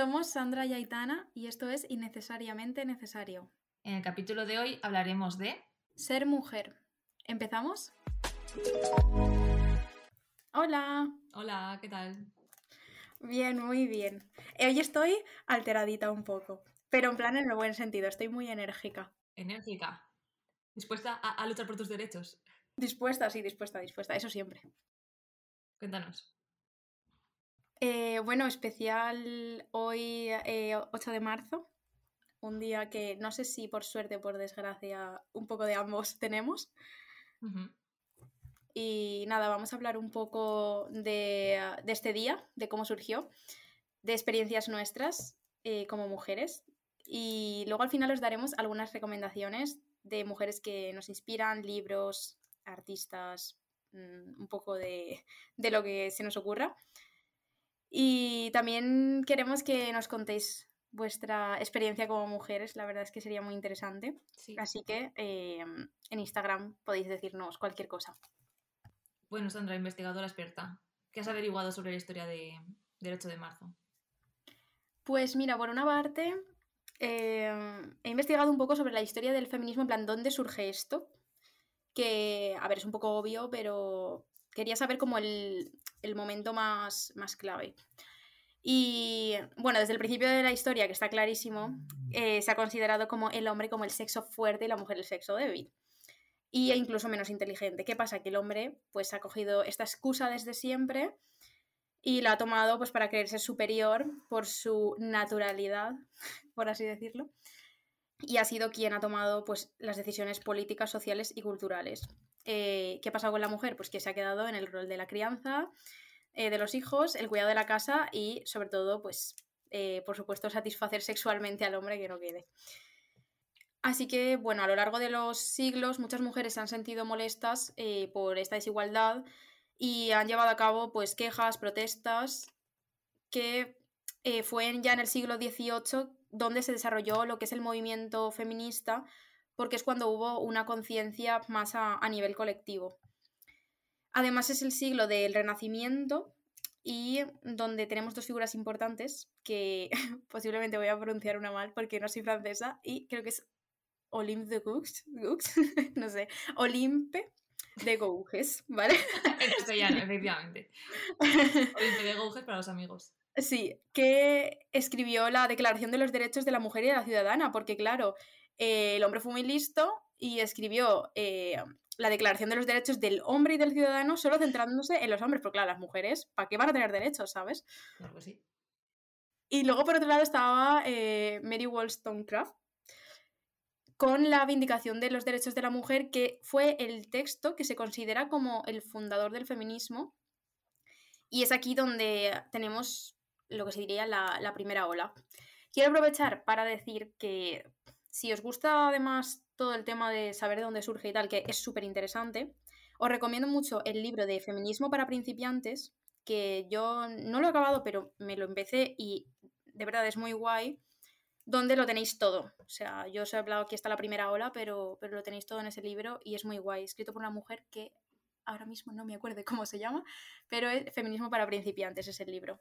Somos Sandra y Aitana y esto es Innecesariamente Necesario. En el capítulo de hoy hablaremos de... Ser mujer. ¿Empezamos? Hola. Hola, ¿qué tal? Bien, muy bien. Hoy estoy alteradita un poco, pero en plan en el buen sentido, estoy muy enérgica. Enérgica. ¿Dispuesta a, luchar por tus derechos? Dispuesta, sí, dispuesta, dispuesta, eso siempre. Cuéntanos. Eh, bueno, especial hoy 8 eh, de marzo, un día que no sé si por suerte o por desgracia un poco de ambos tenemos. Y nada, vamos a hablar un poco de, este día, de cómo surgió, de experiencias nuestras eh, como mujeres. Y luego al final os daremos algunas recomendaciones de mujeres que nos inspiran, libros, artistas, mm, un poco de, de lo que se nos ocurra. Y también queremos que nos contéis vuestra experiencia como mujeres, la verdad es que sería muy interesante. Así que eh, en Instagram podéis decirnos cualquier cosa. Bueno, Sandra, investigadora experta, ¿qué has averiguado sobre la historia de, del 8 de marzo? Pues mira, por una parte, eh, he investigado un poco sobre la historia del feminismo, en plan, ¿dónde surge esto? Que, a ver, es un poco obvio, pero quería saber como el, el momento más, más clave. Y bueno, desde el principio de la historia, que está clarísimo, eh, se ha considerado como el hombre como el sexo fuerte y la mujer el sexo débil. Y incluso menos inteligente. ¿Qué pasa? Que el hombre pues ha cogido esta excusa desde siempre y la ha tomado pues para creerse superior por su naturalidad, por así decirlo. Y ha sido quien ha tomado pues las decisiones políticas, sociales y culturales. Eh, ¿Qué ha pasado con la mujer? Pues que se ha quedado en el rol de la crianza, eh, de los hijos, el cuidado de la casa y, sobre todo, pues, eh, por supuesto, satisfacer sexualmente al hombre que no quede. Así que, bueno, a lo largo de los siglos muchas mujeres se han sentido molestas por esta desigualdad y han llevado a cabo pues quejas, protestas, que fue ya en el siglo XVIII donde se desarrolló lo que es el movimiento feminista porque es cuando hubo una conciencia más a, nivel colectivo. Además es el siglo del Renacimiento y donde tenemos dos figuras importantes que posiblemente voy a pronunciar una mal porque no soy francesa y creo que es Olympe de Gouges, no sé, Olympe de Gouges, ¿vale? En castellano, efectivamente. Olympe de Gouges para los amigos. Sí, que escribió la Declaración de los Derechos de la Mujer y de la Ciudadana, porque claro, eh, el hombre fue muy listo y escribió eh, la Declaración de los Derechos del Hombre y del Ciudadano solo centrándose en los hombres, porque claro, las mujeres, ¿para qué van a tener derechos, sabes? Claro que sí. Y luego, por otro lado, estaba eh, Mary Wollstonecraft con la Vindicación de los Derechos de la Mujer, que fue el texto que se considera como el fundador del feminismo. Y es aquí donde tenemos lo que se diría la, la primera ola. Quiero aprovechar para decir que si os gusta además todo el tema de saber de dónde surge y tal, que es súper interesante, os recomiendo mucho el libro de Feminismo para principiantes, que yo no lo he acabado, pero me lo empecé y de verdad es muy guay, donde lo tenéis todo. O sea, yo os he hablado que está la primera ola, pero, pero lo tenéis todo en ese libro y es muy guay, escrito por una mujer que ahora mismo no me acuerdo cómo se llama, pero es Feminismo para principiantes es el libro.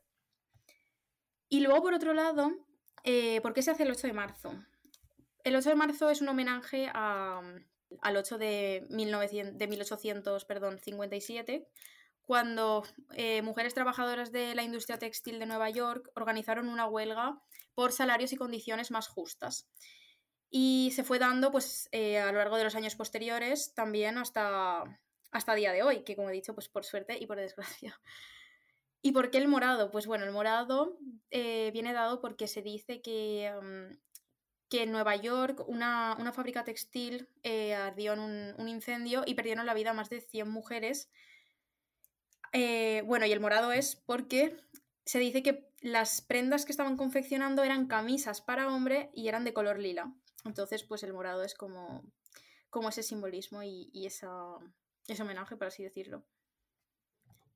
Y luego, por otro lado, eh, ¿por qué se hace el 8 de marzo? El 8 de marzo es un homenaje al 8 de, 1857, cuando eh, mujeres trabajadoras de la industria textil de Nueva York organizaron una huelga por salarios y condiciones más justas. Y se fue dando pues, eh, a lo largo de los años posteriores también hasta, hasta día de hoy, que como he dicho, pues por suerte y por desgracia. ¿Y por qué el morado? Pues bueno, el morado eh, viene dado porque se dice que que en Nueva York una, fábrica textil eh, ardió en un, incendio y perdieron la vida más de 100 mujeres. Eh, bueno, y el morado es porque se dice que las prendas que estaban confeccionando eran camisas para hombre y eran de color lila. Entonces, pues el morado es como, como ese simbolismo y, y esa, ese homenaje, por así decirlo.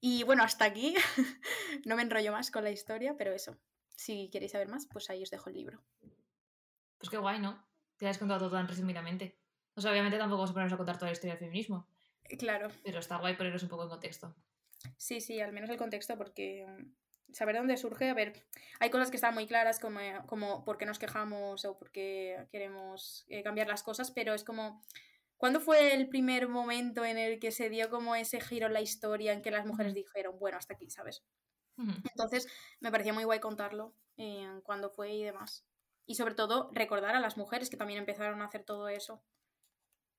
Y bueno, hasta aquí. no me enrollo más con la historia, pero eso. Si queréis saber más, pues ahí os dejo el libro. Pues qué guay, ¿no? Te has contado todo tan resumidamente. O sea, obviamente tampoco vamos a ponernos a contar toda la historia del feminismo. Eh, claro. Pero está guay poneros un poco en contexto. Sí, sí, al menos el contexto porque saber dónde surge. A ver, hay cosas que están muy claras, como, como por qué nos quejamos o por qué queremos eh, cambiar las cosas, pero es como. ¿Cuándo fue el primer momento en el que se dio como ese giro en la historia en que las mujeres dijeron, bueno, hasta aquí, ¿sabes? Entonces me parecía muy guay contarlo, en cuándo fue y demás. Y sobre todo recordar a las mujeres que también empezaron a hacer todo eso.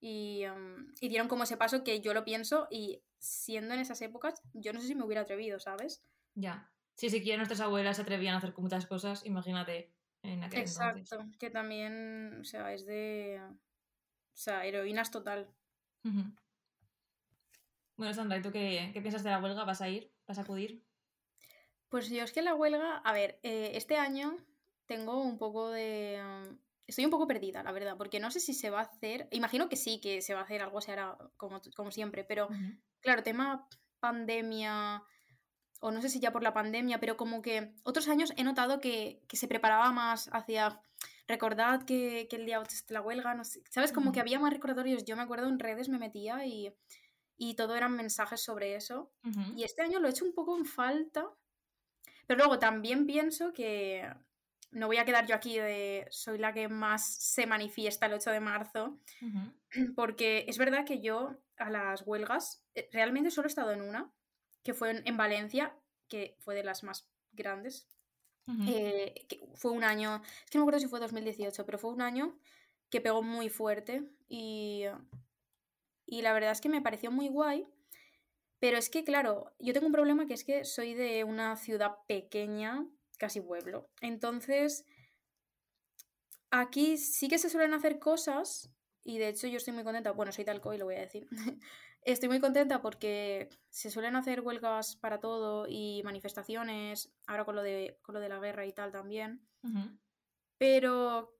Y, em, y dieron como ese paso que yo lo pienso y siendo en esas épocas, yo no sé si me hubiera atrevido, ¿sabes? Ya. Si siquiera nuestras abuelas se atrevían a hacer muchas cosas, imagínate en aquel Exacto, que también, o sea, es de... O sea, heroínas total. Bueno, Sandra, ¿y tú qué, piensas de la huelga? ¿Vas a ir? ¿Vas a acudir? Pues yo es que la huelga, a ver, eh, este año tengo un poco de... Um, estoy un poco perdida, la verdad, porque no sé si se va a hacer, imagino que sí, que se va a hacer algo, se hará como, como siempre, pero claro, tema pandemia, o no sé si ya por la pandemia, pero como que otros años he notado que, que se preparaba más hacia recordad que, el día 8 es la huelga, no sé, ¿sabes? Como que había más recordatorios. Yo me acuerdo en redes me metía y, y todo eran mensajes sobre eso. Y este año lo he hecho un poco en falta. Pero luego también pienso que no voy a quedar yo aquí de soy la que más se manifiesta el 8 de marzo, porque es verdad que yo a las huelgas eh, realmente solo he estado en una, que fue en Valencia, que fue de las más grandes, eh, fue un año, es que no me acuerdo si fue 2018, pero fue un año que pegó muy fuerte y, y la verdad es que me pareció muy guay. Pero es que, claro, yo tengo un problema que es que soy de una ciudad pequeña, casi pueblo. Entonces, aquí sí que se suelen hacer cosas y de hecho yo estoy muy contenta, bueno, soy talco y lo voy a decir, Estoy muy contenta porque se suelen hacer huelgas para todo y manifestaciones, ahora con lo de, con lo de la guerra y tal también. Pero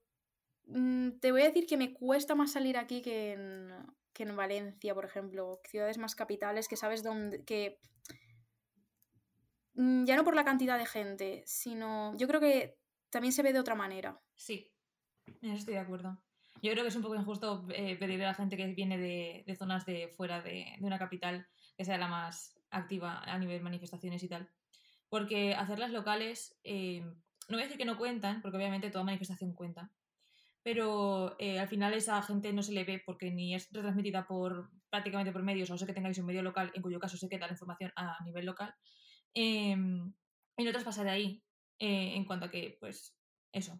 mm, te voy a decir que me cuesta más salir aquí que en, que en Valencia, por ejemplo, ciudades más capitales que sabes dónde, que ya no por la cantidad de gente, sino yo creo que también se ve de otra manera. Sí, estoy de acuerdo. Yo creo que es un poco injusto eh, pedirle a la gente que viene de, zonas de fuera de, una capital que sea la más activa a nivel manifestaciones y tal. Porque hacerlas locales, eh, no voy a decir que no cuentan, porque obviamente toda manifestación cuenta, pero eh, al final esa gente no se le ve porque ni es retransmitida por prácticamente por medios, o no sé que tengáis un medio local, en cuyo caso se queda la información a nivel local, em, y no traspasa de ahí, en cuanto a que, pues, eso,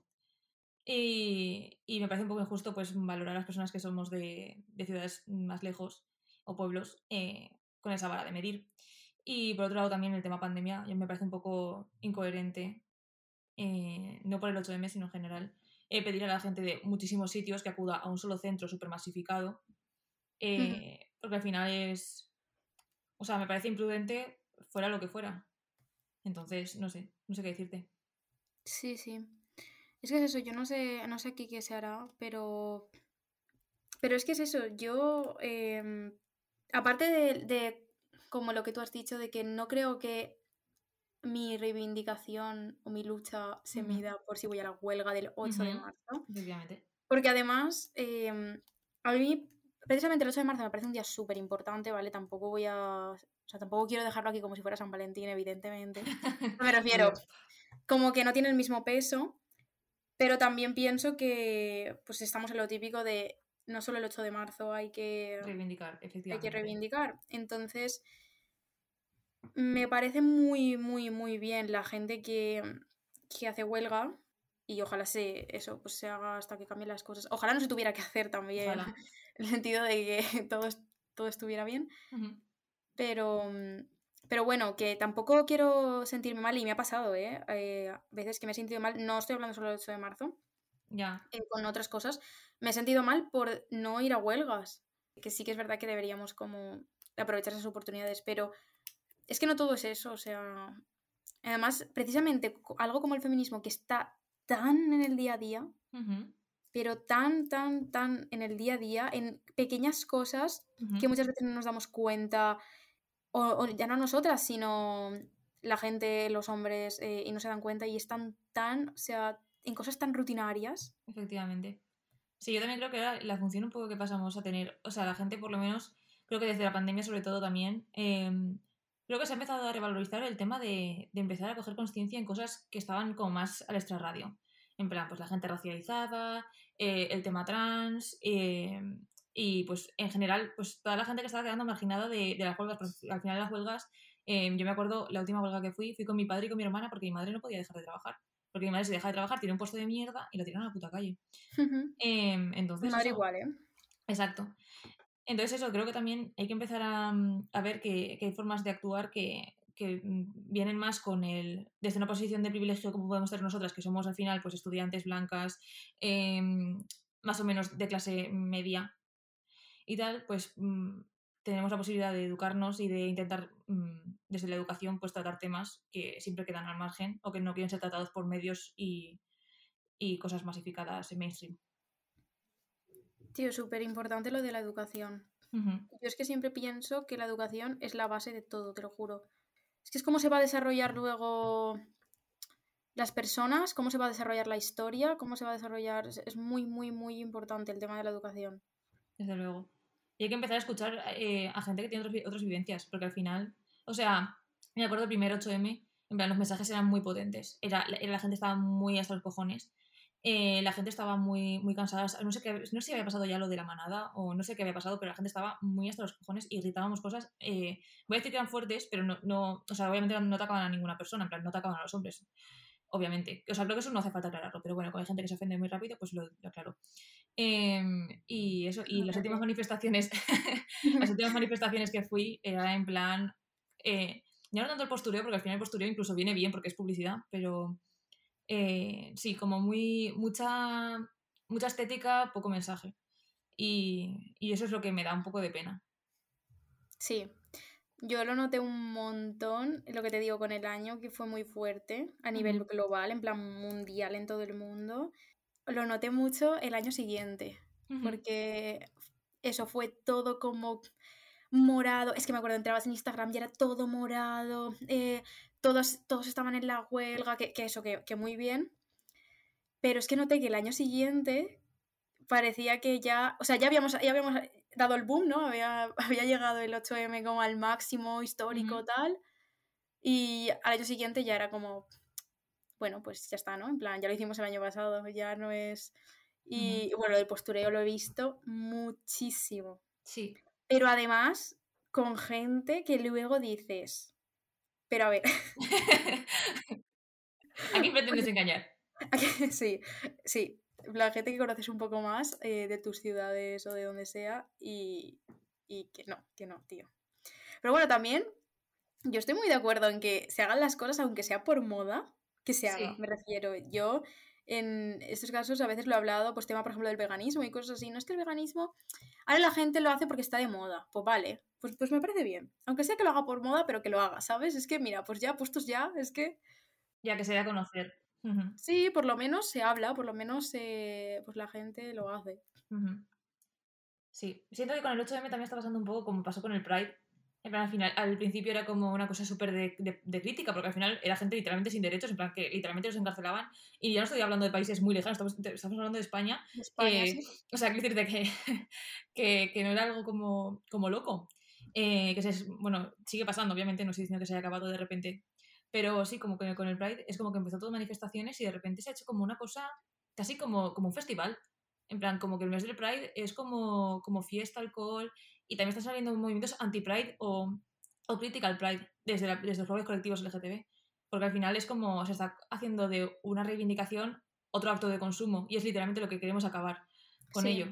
y, me parece un poco injusto pues, valorar a las personas que somos de, ciudades más lejos o pueblos eh, con esa vara de medir. Y por otro lado también el tema pandemia me parece un poco incoherente, eh, no por el 8M, sino en general, eh, pedir a la gente de muchísimos sitios que acuda a un solo centro supermasificado, porque al final es, o sea, me parece imprudente fuera lo que fuera. Entonces, no sé, no sé qué decirte. Sí, sí. Es que es eso, yo no sé, no sé aquí qué se hará, pero. Pero es que es eso, yo. Em, aparte de, como lo que tú has dicho, de que no creo que mi reivindicación o mi lucha se mida por si voy a la huelga del 8 de marzo. Porque además, em, a mí, precisamente el 8 de marzo me parece un día súper importante, ¿vale? Tampoco voy a. O sea, tampoco quiero dejarlo aquí como si fuera San Valentín, evidentemente. me refiero. Como que no tiene el mismo peso. Pero también pienso que pues estamos en lo típico de no solo el 8 de marzo hay que reivindicar, efectivamente. Hay que reivindicar. Entonces, me parece muy, muy, muy bien la gente que, que hace huelga y ojalá se, eso, pues se haga hasta que cambien las cosas. Ojalá no se tuviera que hacer también, en el sentido de que todo, todo estuviera bien. Pero, pero bueno, que tampoco quiero sentirme mal y me ha pasado, ¿eh? ¿eh? veces que me he sentido mal, no estoy hablando solo del 8 de marzo, ya. Eh, con otras cosas, me he sentido mal por no ir a huelgas, que sí que es verdad que deberíamos como aprovechar esas oportunidades, pero es que no todo es eso, o sea, además, precisamente algo como el feminismo que está tan en el día a día, pero tan, tan, tan en el día a día, en pequeñas cosas que muchas veces no nos damos cuenta o, ya no nosotras, sino la gente, los hombres, eh, y no se dan cuenta y están tan, o sea, en cosas tan rutinarias. Efectivamente. Sí, yo también creo que era la función un poco que pasamos a tener, o sea, la gente por lo menos, creo que desde la pandemia sobre todo también, em, creo que se ha empezado a revalorizar el tema de, de empezar a coger conciencia en cosas que estaban como más al extrarradio. En plan, pues la gente racializada, eh, el tema trans, eh, y pues en general, pues toda la gente que estaba quedando marginada de, de las huelgas, pues, al final de las huelgas, eh, yo me acuerdo la última huelga que fui, fui con mi padre y con mi hermana porque mi madre no podía dejar de trabajar. Porque mi madre se deja de trabajar, tiene un puesto de mierda y la tiran a la puta calle. Em, entonces, Madre eso- igual, ¿eh? Exacto. Entonces eso, creo que también hay que empezar a, mm, a ver que, que hay formas de actuar que, que, mm, vienen más con el, desde una posición de privilegio como podemos ser nosotras, que somos al final pues estudiantes blancas, em, más o menos de clase media y tal, pues mm, tenemos la posibilidad de educarnos y de intentar mm, desde la educación pues tratar temas que siempre quedan al margen o que no quieren ser tratados por medios y, y cosas masificadas en mainstream. Tío, súper importante lo de la educación. Yo es que siempre pienso que la educación es la base de todo, te lo juro. Es que es cómo se va a desarrollar luego las personas, cómo se va a desarrollar la historia, cómo se va a desarrollar... Es- Es muy, muy, muy importante el tema de la educación. Desde luego. Y hay que empezar a escuchar eh, a gente que tiene otras, vi- otras vivencias, porque al final, o sea, me acuerdo el primer 8M, en plan, los mensajes eran muy potentes, era, la, la gente estaba muy hasta los cojones, eh, la gente estaba muy, muy cansada, no sé, qué, no sé si había pasado ya lo de la manada o no sé qué había pasado, pero la gente estaba muy hasta los cojones y gritábamos cosas, eh, voy a decir que eran fuertes, pero no, no, o sea, obviamente no atacaban a ninguna persona, en plan, no atacaban a los hombres, obviamente. O sea, creo que eso no hace falta aclararlo, pero bueno, como hay gente que se ofende muy rápido, pues lo, lo aclaro. Em, y eso, y las últimas manifestaciones, las últimas manifestaciones que fui era en plan, eh, ya no tanto el postureo, porque al final el postureo incluso viene bien porque es publicidad, pero eh, sí, como muy, mucha, mucha estética, poco mensaje. Y, y eso es lo que me da un poco de pena. Sí, yo lo noté un montón, lo que te digo con el año, que fue muy fuerte a nivel global, en plan mundial en todo el mundo. Lo noté mucho el año siguiente, porque eso fue todo como morado. Es que me acuerdo, entrabas en Instagram y era todo morado, eh, todos, todos estaban en la huelga, que, que eso, que, que muy bien. Pero es que noté que el año siguiente parecía que ya, o sea, ya habíamos, ya habíamos dado el boom, ¿no? Había, había llegado el 8M como al máximo histórico Ujú. tal. Y al año siguiente ya era como, bueno, pues ya está, ¿no? En plan, ya lo hicimos el año pasado, ya no es... Y bueno, el postureo lo he visto muchísimo. Sí. Pero además, con gente que luego dices, pero a ver, ¿A quién pretendes engañar? sí, sí, la gente que conoces un poco más eh, de tus ciudades o de donde sea y, y que no, que no, tío. Pero bueno, también yo estoy muy de acuerdo en que se hagan las cosas, aunque sea por moda, que se haga, Sí. me refiero. Yo en estos casos a veces lo he hablado, pues tema, por ejemplo, del veganismo y cosas así. No es que el veganismo, ahora la gente lo hace porque está de moda. Pues vale, pues, pues me parece bien. Aunque sea que lo haga por moda, pero que lo haga, ¿sabes? Es que mira, pues ya, puestos ya, es que Ya que se dé a conocer. Sí, por lo menos se habla, por lo menos eh, pues la gente lo hace. Sí, siento que con el 8M también está pasando un poco como pasó con el Pride. En plan, al final, al principio era como una cosa súper de, de- de crítica, porque al final era gente literalmente sin derechos, en plan que literalmente los encarcelaban. Y ya no estoy hablando de países muy lejanos, estamos, estamos hablando de España. España, Eh, sí. O sea, quiero decirte que, que, que no era algo como, como loco. Eh, que se, bueno, sigue pasando, obviamente, no estoy diciendo que se haya acabado de repente. Pero sí, como que con el Pride es como que empezó todo manifestaciones y de repente se ha hecho como una cosa casi como, como un festival. En plan, como que el mes del Pride es como, como fiesta, alcohol, y también están saliendo movimientos anti-Pride o, o critical Pride desde, la- desde los propios colectivos LGTB. Porque al final es como se está haciendo de una reivindicación otro acto de consumo, y es literalmente lo que queremos acabar con Sí. ello.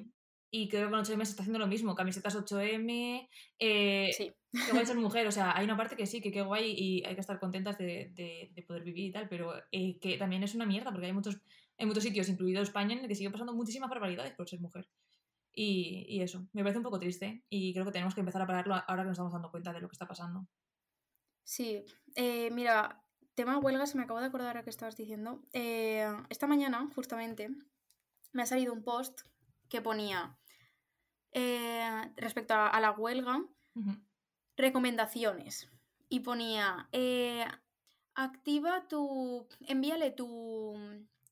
Y creo que con 8M se está haciendo lo mismo, camisetas 8M, eh, Sí. Qué guay ser mujer, o sea, hay una parte que sí, que qué guay y hay que estar contentas de, de- de poder vivir y tal, pero eh, que también es una mierda porque hay muchos, hay muchos sitios, incluido España, en el que sigue pasando muchísimas barbaridades por ser mujer. Y, y eso, me parece un poco triste y creo que tenemos que empezar a pararlo ahora que nos estamos dando cuenta de lo que está pasando. Sí, eh, mira, tema huelgas, me acabo de acordar ahora que estabas diciendo. Eh, esta mañana, justamente, me ha salido un post que ponía eh, respecto a, a la huelga. Recomendaciones. Y ponía, eh, activa tu, envíale tu,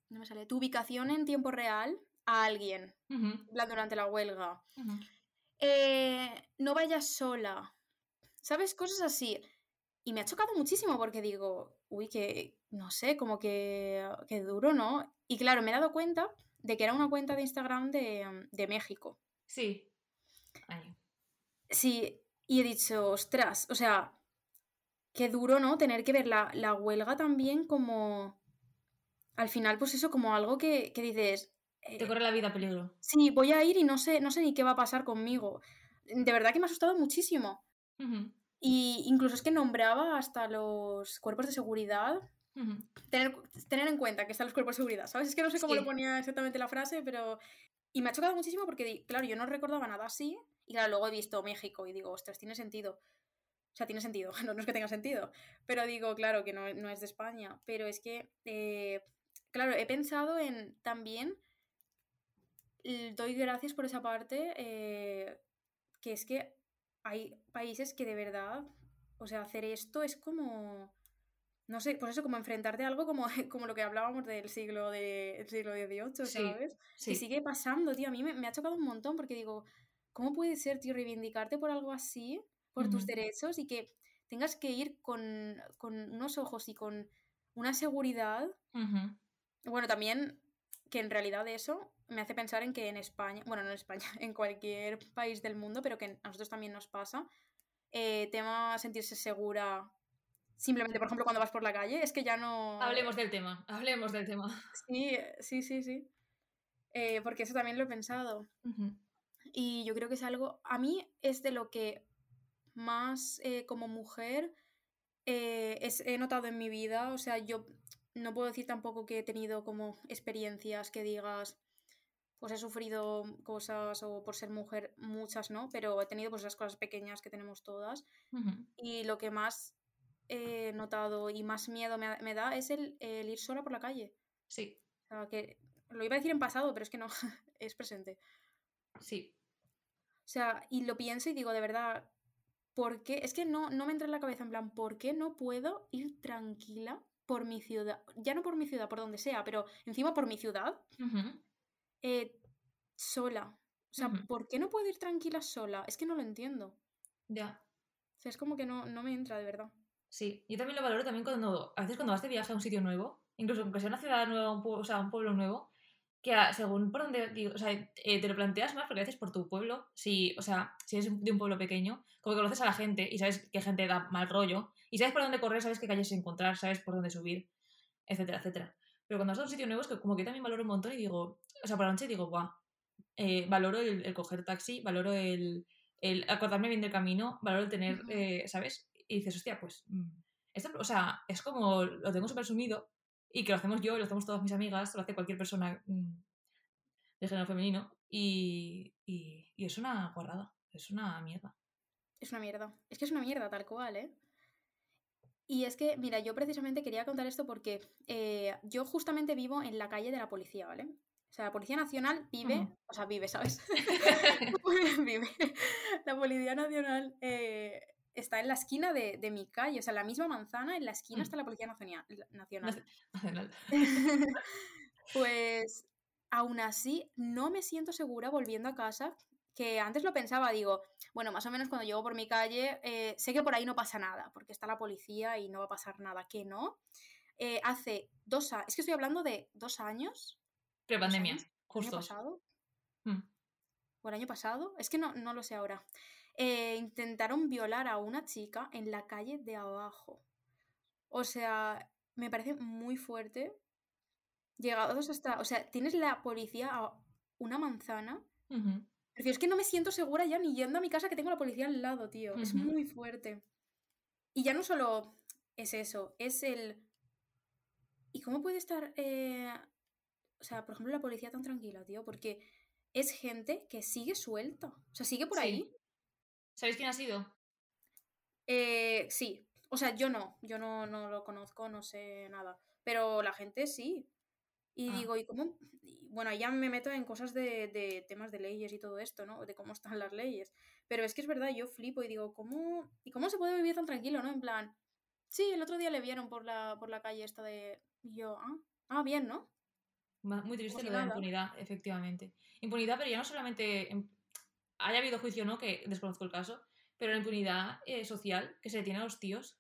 no me sale, tu ubicación en tiempo real a alguien plan, durante la huelga. Eh, no vayas sola. ¿Sabes? Cosas así. Y me ha chocado muchísimo porque digo, uy, que no sé, como que, que duro, ¿no? Y claro, me he dado cuenta de que era una cuenta de Instagram de, de México. Sí. Sí, y he dicho, ostras, o sea, qué duro, ¿no? Tener que ver la, la huelga también como. Al final, pues eso, como algo que, que dices. Te corre la vida peligro. Sí, voy a ir y no sé, no sé ni qué va a pasar conmigo. De verdad que me ha asustado muchísimo. Y incluso es que nombraba hasta los cuerpos de seguridad. tener, tener, en cuenta que están los cuerpos de seguridad, ¿sabes? Es que no sé cómo le ponía exactamente la frase, pero... Y me ha chocado muchísimo porque, claro, yo no recordaba nada así. Y claro, luego he visto México y digo, ostras, tiene sentido. O sea, tiene sentido. No, no es que tenga sentido. Pero digo, claro, que no, no es de España. Pero es que, eh, claro, he pensado en también... Doy gracias por esa parte. Eh, que es que hay países que de verdad, o sea, hacer esto es como, no sé, pues eso, como enfrentarte a algo como, como lo que hablábamos del siglo, de, siglo XVIII, ¿sabes? Sí, sigue pasando, tío, a mí me, ha chocado un montón porque digo, ¿cómo puede ser, tío, reivindicarte por algo así, por tus derechos y que tengas que ir con, con, unos ojos y con una seguridad? Bueno, también que en realidad eso me hace pensar en que en España, bueno, no en España, en cualquier país del mundo, pero que a nosotros también nos pasa, eh, tema sentirse segura simplemente, por ejemplo, cuando vas por la calle, es que ya no... Hablemos del tema, hablemos del tema. Sí, sí, sí, sí. Eh, porque eso también lo he pensado. Y yo creo que es algo, a mí es de lo que más eh, como mujer he notado en mi vida, o sea, yo no puedo decir tampoco que he tenido como experiencias que digas, pues he sufrido cosas o por ser mujer, muchas no, pero he tenido pues esas cosas pequeñas que tenemos todas. Y lo que más notado y más miedo me, da es el, ir sola por la calle. Sí. O sea, que lo iba a decir en pasado, pero es que no, es presente. Sí. O sea, y lo pienso y digo, de verdad, ¿por qué? Es que no, no me entra en la cabeza en plan, ¿por qué no puedo ir tranquila por mi ciudad? Ya no por mi ciudad, por donde sea, pero encima por mi ciudad. Eh, sola. O sea, ¿por qué no puedo ir tranquila sola? Es que no lo entiendo. Ya. O sea, es como que no, no me entra, de verdad. Sí, yo también lo valoro también cuando, a veces cuando vas de viaje a un sitio nuevo, incluso aunque sea una ciudad nueva, un o sea, un pueblo nuevo, que según por donde, digo, o sea, eh, te lo planteas más porque a veces por tu pueblo, si, o sea, si eres de un pueblo pequeño, como que conoces a la gente y sabes qué gente da mal rollo, y sabes por dónde correr, sabes qué calles encontrar, sabes por dónde subir, etcétera, etcétera. Pero cuando vas a un sitio nuevo es que como que también valoro un montón y digo, o sea, por la noche digo, guau, eh, valoro el, coger taxi, valoro el, el, acordarme bien del camino, valoro el tener, eh, ¿sabes? Y dices, hostia, pues, mm, esto, o sea, es como, lo tengo súper sumido y que lo hacemos yo, lo hacemos todas mis amigas, lo hace cualquier persona mm, de género femenino y, y, es una guarrada, es una mierda. Es una mierda, es que es una mierda tal cual, ¿eh? Y es que, mira, yo precisamente quería contar esto porque eh, yo justamente vivo en la calle de la policía, ¿vale? O sea, la Policía Nacional vive, o sea, vive, ¿sabes? vive. La Policía Nacional eh, está en la esquina de, mi calle, o sea, en la misma manzana, en la esquina mm. está la Policía Nacional. Nacional. pues aún así, no me siento segura volviendo a casa, que antes lo pensaba, digo, bueno, más o menos cuando llego por mi calle, eh, sé que por ahí no pasa nada, porque está la policía y no va a pasar nada, que no. Eh, hace dos años, es que estoy hablando de dos años, Pre-pandemia, justo. ¿El año pasado? Mm. ¿O el año pasado? Es que no, no lo sé ahora. Eh, intentaron violar a una chica en la calle de abajo. O sea, me parece muy fuerte. Llegados hasta. O sea, tienes la policía a una manzana. Pero es que no me siento segura ya ni yendo a mi casa que tengo la policía al lado, tío. Es muy fuerte. Y ya no solo es eso, es el. ¿Y cómo puede estar eh, o sea, por ejemplo, la policía tan tranquila, tío, porque es gente que sigue suelta. O sea, sigue por ahí. ¿Sabéis quién ha sido? Eh, sí. O sea, yo no. Yo no, no lo conozco, no sé nada. Pero la gente sí. Y ah. digo, ¿y cómo? bueno, ya me meto en cosas de, de, temas de leyes y todo esto, ¿no? De cómo están las leyes. Pero es que es verdad, yo flipo y digo, ¿cómo? ¿Y cómo se puede vivir tan tranquilo, no? En plan, sí, el otro día le vieron por la, por la calle esta de. Y yo, ah, ah, bien, ¿no? Muy triste lo de la impunidad, efectivamente. Impunidad, pero ya no solamente haya habido juicio o no, que desconozco el caso, pero la impunidad eh, social que se tiene a los tíos.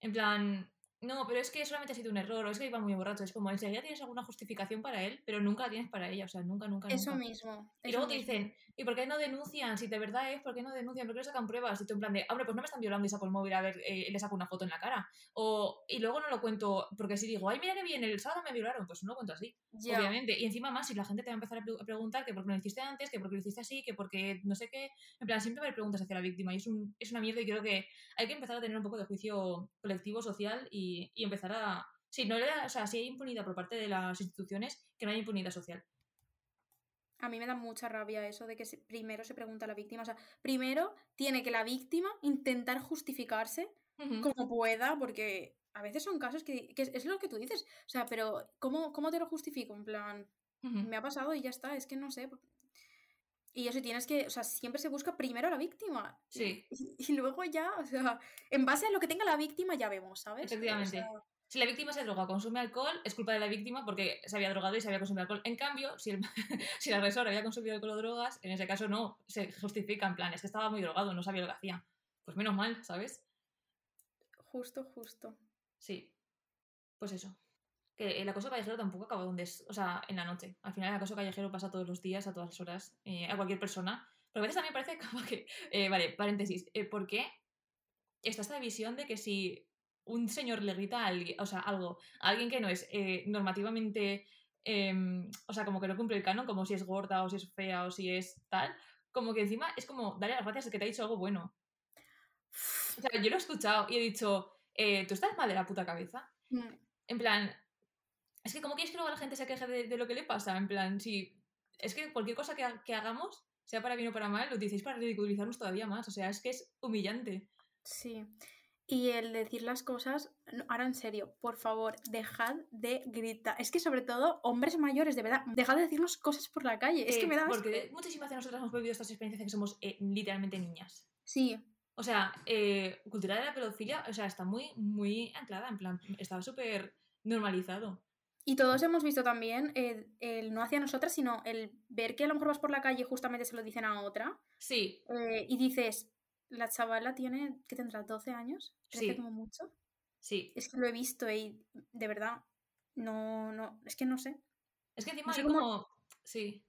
En plan, no, pero es que solamente ha sido un error, o es que iba muy borracho. Es como, enseguida tienes alguna justificación para él, pero nunca la tienes para ella, o sea, nunca, nunca. Eso nunca. mismo. Y eso luego te mismo. dicen, ¿y por qué no denuncian? Si de verdad es, ¿por qué no denuncian? ¿Por qué no sacan pruebas? Y tú en plan de, hombre, pues no me están violando y saco el móvil a ver, eh, le saco una foto en la cara. O, y luego no lo cuento, porque si digo, ay, mira que bien, el sábado me violaron, pues no lo cuento así, obviamente. Y encima más, si la gente te va a empezar a, pre- a preguntar que por qué no lo hiciste antes, que por qué lo hiciste así, que porque no sé qué. En plan, siempre me preguntas hacia la víctima y es, un, es una mierda y creo que hay que empezar a tener un poco de juicio colectivo, social y, y empezar a... Si no le da- o sea, si hay impunidad por parte de las instituciones, que no haya impunidad social. A mí me da mucha rabia eso de que primero se pregunta a la víctima. O sea, primero tiene que la víctima intentar justificarse como pueda, porque a veces son casos que, que es, es lo que tú dices. O sea, pero ¿cómo, ¿cómo te lo justifico? En plan, me ha pasado y ya está, es que no sé. Y eso tienes que, o sea, siempre se busca primero a la víctima. Sí. Y, y luego ya, o sea, en base a lo que tenga la víctima ya vemos, ¿sabes? O Efectivamente. sea, Si la víctima se droga o consume alcohol, es culpa de la víctima porque se había drogado y se había consumido alcohol. En cambio, si el, si el agresor había consumido alcohol o drogas, en ese caso no, se justifica en plan, es que estaba muy drogado, no sabía lo que hacía. Pues menos mal, ¿sabes? justo, justo. Sí. Pues eso. Que el acoso callejero tampoco acaba donde es, o sea, en la noche. Al final el acoso callejero pasa todos los días, a todas las horas, eh, a cualquier persona. Pero a veces también parece como que, eh, vale, paréntesis, eh, ¿por qué está esta división de que si un señor le grita a alguien, o sea, algo, a alguien que no es normativamente, em, o sea, como que no cumple el canon, como si es gorda o si es fea o si es tal, como que encima es como darle las gracias de que te ha dicho algo bueno. O sea, yo lo he escuchado y he dicho, eh, ¿tú estás mal de la puta cabeza? Mm, En plan, es que ¿cómo quieres que luego la gente se queje de, de lo que le pasa? En plan, si es que cualquier cosa que, ha- que hagamos, sea para bien o para mal, lo utilizáis para ridiculizarnos todavía más. O sea, es que es humillante. Sí. Y el decir las cosas, ahora en serio, por favor, dejad de gritar. Es que sobre todo, hombres mayores, de verdad, dejad de decirnos cosas por la calle. Es que Eh, me da asco. Porque muchísimas de nosotras hemos vivido estas experiencias de que somos eh, literalmente niñas. Sí, O sea, eh, cultura de la pedofilia, o sea, está muy, muy anclada, en plan, está súper normalizado. Y todos hemos visto también el, el no hacia nosotras, sino el ver que a lo mejor vas por la calle y justamente se lo dicen a otra. Sí, eh, y dices, la chavala tiene, ¿qué tendrá? ¿12 años? ¿13 Sí. como mucho? sí. Es que lo he visto y de verdad, no, no, es que no sé. Es que encima No sé hay cómo- como... Sí.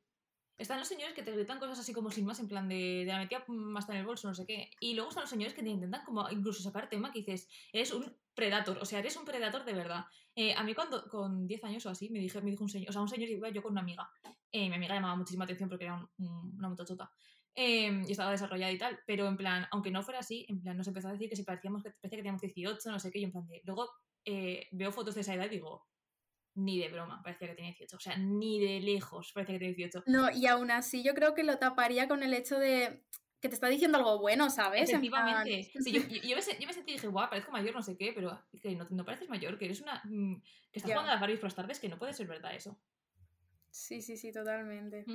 Están los señores que te gritan cosas así como sin más, en plan de, de la metía hasta en el bolso, no sé qué. Y luego están los señores que te intentan como incluso sacar tema que dices, eres un predator, o sea, eres un predator de verdad. Eh, a mí cuando con 10 años o así me, dije, me dijo un señor, o sea, un señor iba yo con una amiga. Eh, mi amiga llamaba muchísima atención porque era un- un- una muchachota. Eh, y estaba desarrollada y tal, pero en plan, aunque no fuera así, en plan, nos empezó a decir que si parecíamos que parecía que teníamos 18, no sé qué, y en plan de, luego eh, veo fotos de esa edad y digo, ni de broma, parecía que tenía 18. O sea, ni de lejos parecía que tenía 18. No, y aún así yo creo que lo taparía con el hecho de que te está diciendo algo bueno, ¿sabes? Efectivamente. Sí, yo, yo- yo me, se- yo me sentí y dije, guau, parezco mayor, no sé qué, pero que no, no pareces mayor, que eres una. mm, que estás jugando a las Barbies por las tardes, que no puede ser verdad eso. Sí, sí, sí, totalmente.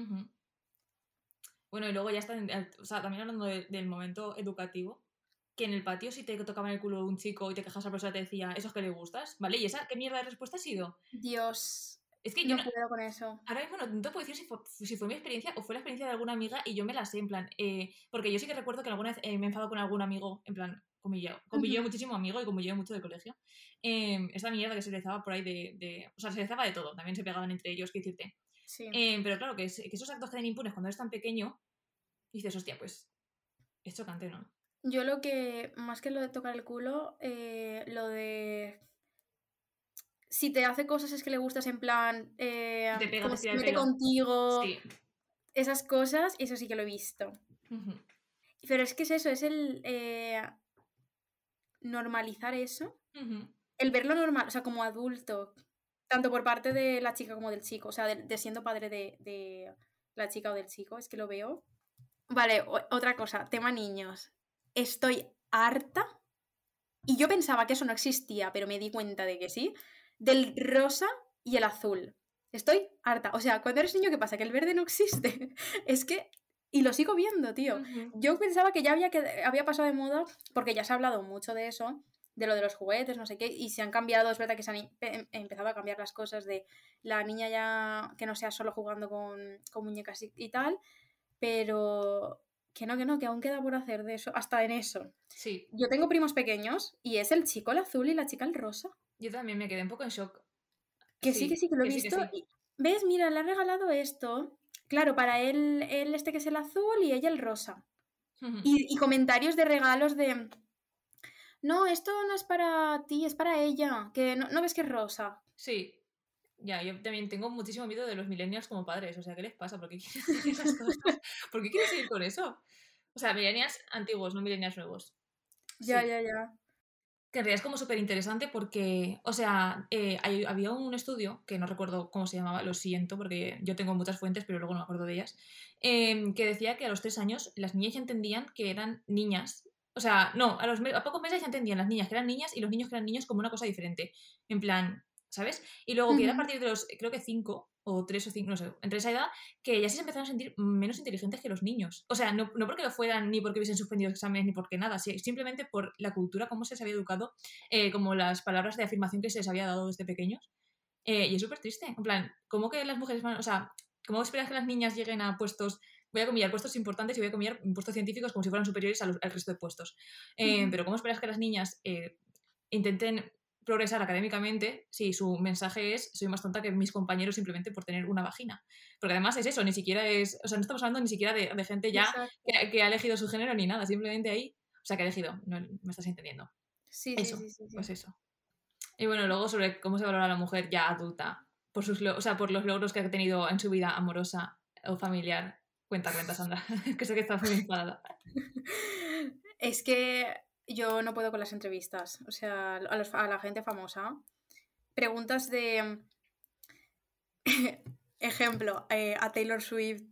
Bueno, y luego ya está, eh, o sea, también hablando de- del momento educativo, que en el patio si te tocaban el culo un chico y te quejas a la persona te decía, ¿eso es que le gustas? ¿Vale? ¿Y esa qué mierda de respuesta ha sido? Dios, Es que yo no puedo con eso. Ahora mismo no, no te puedo decir si fue, si fue mi experiencia o fue la experiencia de alguna amiga y yo me la sé, en plan, eh, porque yo sí que recuerdo que alguna vez eh, me he enfadado con algún amigo, en plan, yo, como yo Ujú. muchísimo amigo y como yo mucho de colegio, eh, esta mierda que se rezaba por ahí de, de- o sea, se rezaba de todo, también se pegaban entre ellos, qué decirte. Sí. Eh, pero claro, que, es- que esos actos queden impunes cuando eres tan pequeño, dices, hostia, pues, es chocante, ¿no? Yo lo que, más que lo de tocar el culo, eh, lo de... Si te hace cosas es que le gustas en plan... eh, Te pega, como te mete pelo. contigo, Sí. esas cosas, eso sí que lo he visto. Pero es que es eso, es el eh, normalizar eso, el verlo normal, o sea, como adulto, tanto por parte de la chica como del chico, o sea, de, de siendo padre de, de la chica o del chico, es que lo veo. Vale, otra cosa, tema niños. Estoy harta, y yo pensaba que eso no existía, pero me di cuenta de que sí, del rosa y el azul. Estoy harta. O sea, cuando eres niño, ¿qué pasa? Que el verde no existe. es que... Y lo sigo viendo, tío. Yo pensaba que ya había, que, había pasado de moda, porque ya se ha hablado mucho de eso, de lo de los juguetes, no sé qué, y se han cambiado, es verdad que se han em- em- empezado a cambiar las cosas de la niña ya que no sea solo jugando con, con muñecas y, y tal, pero que no, que no, que aún queda por hacer de eso, hasta en eso. Sí, Yo tengo primos pequeños y es el chico el azul y la chica el rosa. yo también me quedé un poco en shock. Que sí, que sí, que lo he que sí, que visto. sí. ¿Ves? Mira, le ha regalado esto. Claro, para él, él este que es el azul y ella el rosa. Y, y comentarios de regalos de... No, esto no es para ti, es para ella. Que no, no ves que es rosa. Sí. Ya, yo también tengo muchísimo miedo de los millennials como padres. O sea, ¿qué les pasa? ¿Por qué quieren esas cosas? ¿Por qué quieren seguir con eso? O sea, millennials antiguos, no millennials nuevos. Ya, Sí. ya, ya. Que en realidad es como súper interesante porque, o sea, eh, hay- había un estudio, que no recuerdo cómo se llamaba, lo siento, porque yo tengo muchas fuentes, pero luego no me acuerdo de ellas, em, que decía que a los tres años las niñas ya entendían que eran niñas. O sea, no, a, los a pocos meses ya entendían las niñas que eran niñas y los niños que eran niños como una cosa diferente. En plan, ¿sabes? Y luego que era a partir de los, creo que cinco o tres o cinco, no sé, entre esa edad, que ya se empezaron a sentir menos inteligentes que los niños. O sea, no, no porque lo fueran, ni porque hubiesen suspendido exámenes, ni porque nada, simplemente por la cultura, cómo se les había educado, eh, como las palabras de afirmación que se les había dado desde pequeños. Eh, y es súper triste. En plan, ¿cómo que las mujeres van, o sea, cómo esperas que las niñas lleguen a puestos, voy a comillar, puestos importantes y voy a comillar puestos científicos como si fueran superiores a los- al resto de puestos? Eh. Pero ¿cómo esperas que las niñas eh, intenten progresar académicamente si su mensaje es soy más tonta que mis compañeros simplemente por tener una vagina. Porque además es eso, ni siquiera es, o sea, no estamos hablando ni siquiera de, de gente ya que, que ha elegido su género ni nada, simplemente ahí, o sea, que ha elegido, no me estás entendiendo. Sí, sí, Eso, sí, sí, sí. pues eso. Y bueno, luego sobre cómo se valora a la mujer ya adulta, por sus o sea, por los logros que ha tenido en su vida amorosa o familiar. Cuenta, cuenta, Sandra, que sé que estás muy enfadada. Es que yo no puedo con las entrevistas. O sea, a, los- a la gente famosa. Preguntas de. Ejemplo, eh, a Taylor Swift.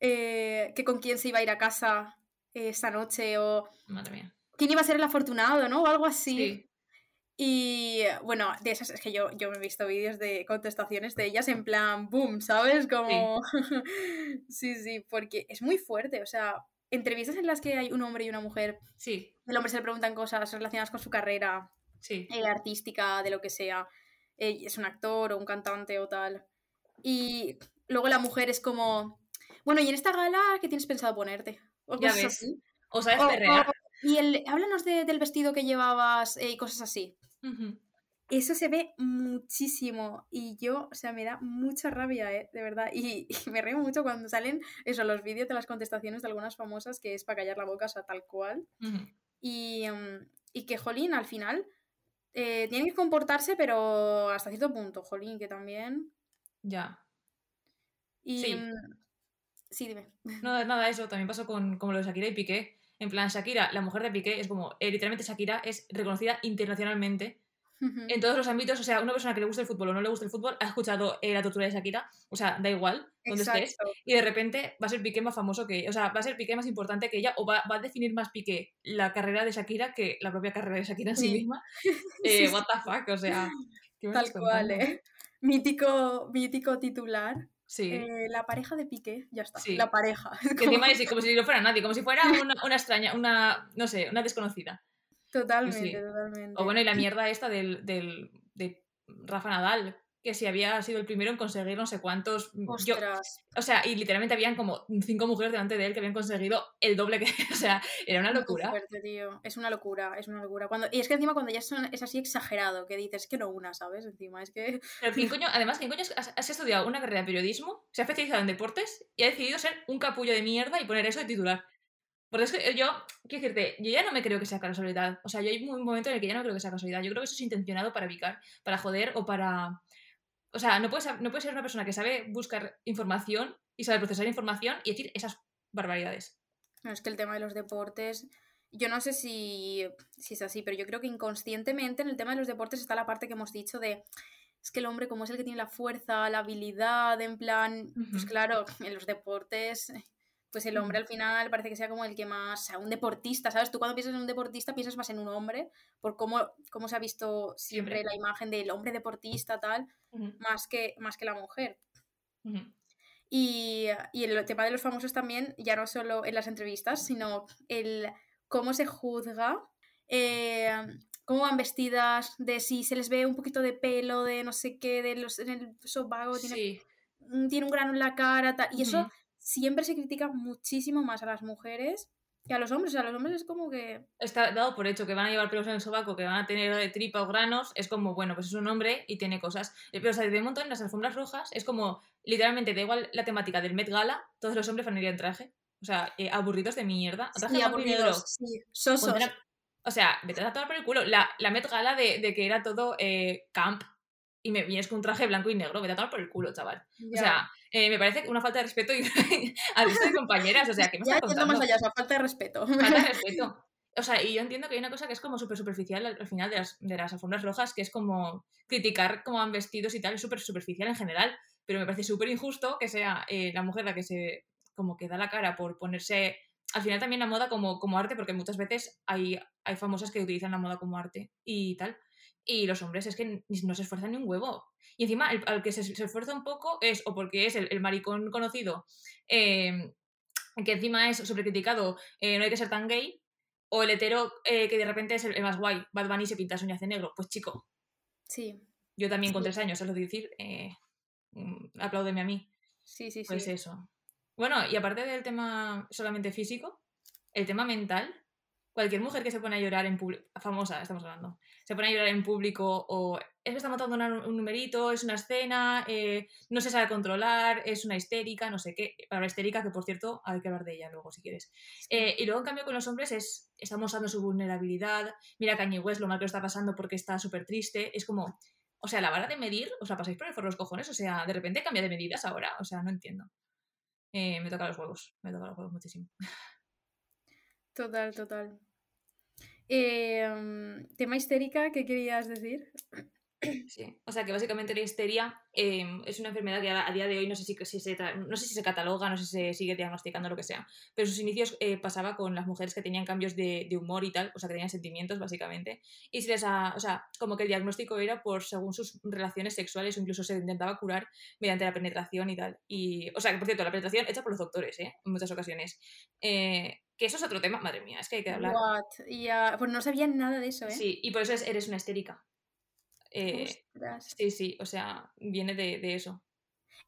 eh, que con quién se iba a ir a casa eh, esta noche. O Madre mía. quién iba a ser el afortunado, ¿no? O algo así. Sí, Y bueno, de esas es que yo, yo me he visto vídeos de contestaciones de ellas en plan boom, ¿sabes? Como. sí, sí, porque es muy fuerte. O sea, entrevistas en las que hay un hombre y una mujer sí, el hombre se le preguntan cosas relacionadas con su carrera sí. eh, artística, de lo que sea. eh, es un actor o un cantante o tal. Y luego la mujer es como, bueno, ¿y en esta gala qué tienes pensado ponerte? O cosas ves. así. O sabes O- y el, háblanos de- del vestido que llevabas eh, y cosas así. Eso se ve muchísimo y yo, o sea, me da mucha rabia, ¿eh? de verdad. Y, y me río mucho cuando salen eso, los vídeos de las contestaciones de algunas famosas que es para callar la boca, o sea, tal cual. Y, mm, y que, Jolín, al final eh, tienen que comportarse, pero hasta cierto punto, Jolín, que también. Ya. Y, Sí. mm, sí, dime. No, nada, eso también pasó con como lo de Shakira y Piqué. En plan, Shakira, la mujer de Piqué, es como, eh, literalmente Shakira es reconocida internacionalmente en todos los ámbitos. O sea, una persona que le gusta el fútbol o no le gusta el fútbol ha escuchado eh, la tortura de Shakira. O sea, da igual donde estés. Exacto. Y de repente va a ser Piqué más famoso que O sea, va a ser Piqué más importante que ella o va, va a definir más Piqué la carrera de Shakira que la propia carrera de Shakira en sí, Sí. misma. Eh, what the fuck, o sea... ¿qué me tal cual? ¿eh? Mítico, mítico titular. Sí. eh, la pareja de Piqué, ya está. Sí. La pareja. Que encima es como si no fuera nadie, como si fuera una, una extraña, una, no sé, una desconocida. Totalmente, sí. totalmente. O bueno, y la mierda esta del, del, de Rafa Nadal, que si había sido el primero en conseguir no sé cuántos. Yo, o sea, y literalmente habían como cinco mujeres delante de él que habían conseguido el doble que. O sea, era una locura. fuerte, tío. Es una locura, es una locura. Cuando... Y es que encima cuando ya son- es así exagerado, que dices que no una, ¿sabes? Encima es que... Pero ¿quién coño, además, ¿quién coño has, has estudiado una carrera de periodismo, se ha especializado en deportes y ha decidido ser un capullo de mierda y poner eso de titular? Porque es que yo, quiero decirte, yo ya no me creo que sea casualidad. O sea, yo hay un momento en el que ya no creo que sea casualidad. Yo creo que eso es intencionado para picar, para joder o para. O sea, no puedes, no puedes ser una persona que sabe buscar información y sabe procesar información y decir esas barbaridades. No, es que el tema de los deportes, yo no sé si, si es así, pero yo creo que inconscientemente en el tema de los deportes está la parte que hemos dicho de, es que el hombre como es el que tiene la fuerza, la habilidad, en plan, pues claro, en los deportes, pues el hombre al final parece que sea como el que más, o sea, un deportista, ¿sabes? Tú cuando piensas en un deportista piensas más en un hombre, por cómo, cómo se ha visto siempre, Siempre. la imagen del hombre deportista, tal, más que, más que la mujer. Y, y el tema de los famosos también, ya no solo en las entrevistas, sino el cómo se juzga, eh, cómo van vestidas, de si se les ve un poquito de pelo, de no sé qué, de los, en el sobaco, tiene, Sí. tiene un grano en la cara, tal, y eso. Siempre se critica muchísimo más a las mujeres que a los hombres. O sea, a los hombres es como que. Está dado por hecho que van a llevar pelos en el sobaco, que van a tener de tripa o granos, es como, bueno, pues es un hombre y tiene cosas. Eh, Pero, o sea, de un montón en las alfombras rojas es como, literalmente, da igual la temática del Met Gala, todos los hombres van a ir en traje. O sea, eh, aburridos de mierda. Traje Sí, aburridos, sí, sosos. O sea, vete a tomar por el culo. La, la Met Gala de, de que era todo eh, camp y me vienes con un traje blanco y negro, vete a tomar por el culo, chaval. O sea, eh, me parece una falta de respeto y, resto de compañeras. O sea, ¿qué me ya yendo más allá, o sea, falta de respeto. Falta de respeto. O sea, y yo entiendo que hay una cosa que es como súper superficial al, al final de las, de las alfombras rojas, que es como criticar cómo van vestidos y tal, es súper superficial en general, pero me parece súper injusto que sea eh, la mujer la que se como que da la cara por ponerse al final también la moda como, como arte, porque muchas veces hay, hay famosas que utilizan la moda como arte y tal. Y los hombres es que no se esfuerzan ni un huevo. Y encima, el, al que se, se esfuerza un poco es o porque es el, el maricón conocido, eh, que encima es súper criticado, eh, no hay que ser tan gay, o el hetero eh, que de repente es el, el más guay, Bad Bunny se pinta de negro. Pues chico, Sí, yo también con Sí. tres años, es lo de decir, mm, apláudeme a mí. sí, sí, sí. Pues eso. Bueno, y aparte del tema solamente físico, el tema mental, cualquier mujer que se pone a llorar en público, famosa estamos hablando, se pone a llorar en público o es que está matando una- un numerito, es una escena, eh, no se sabe controlar, es una histérica, no sé qué. Palabra histérica, que por cierto hay que hablar de ella luego si quieres. Eh, y luego en cambio con los hombres es, está mostrando su vulnerabilidad, mira Kanye West lo mal que lo está pasando porque está súper triste, es como... O sea, la vara de medir, os la pasáis por el forro los cojones. O sea, de repente cambia de medidas ahora. O sea, no entiendo. Eh, me toca los huevos, me toca los huevos muchísimo. Total, total. Mm, tema histérica, ¿qué querías decir? Sí. O sea que básicamente la histeria eh, es una enfermedad que a, día de hoy no sé si, si se, no sé si se cataloga, no sé si se sigue diagnosticando, lo que sea. Pero sus inicios eh, pasaba con las mujeres que tenían cambios de, de humor y tal, o sea, que tenían sentimientos básicamente. Y se les ha, o sea, como que el diagnóstico era por según sus relaciones sexuales o incluso se intentaba curar mediante la penetración y tal. Y, o sea, que por cierto, la penetración hecha por los doctores, ¿eh? En muchas ocasiones. Eh, que eso es otro tema, madre mía, es que hay que hablar. What? Pues no sabía nada de eso, ¿eh? Sí, y por eso es- eres una histérica. Eh, sí, sí, o sea, viene de, de eso.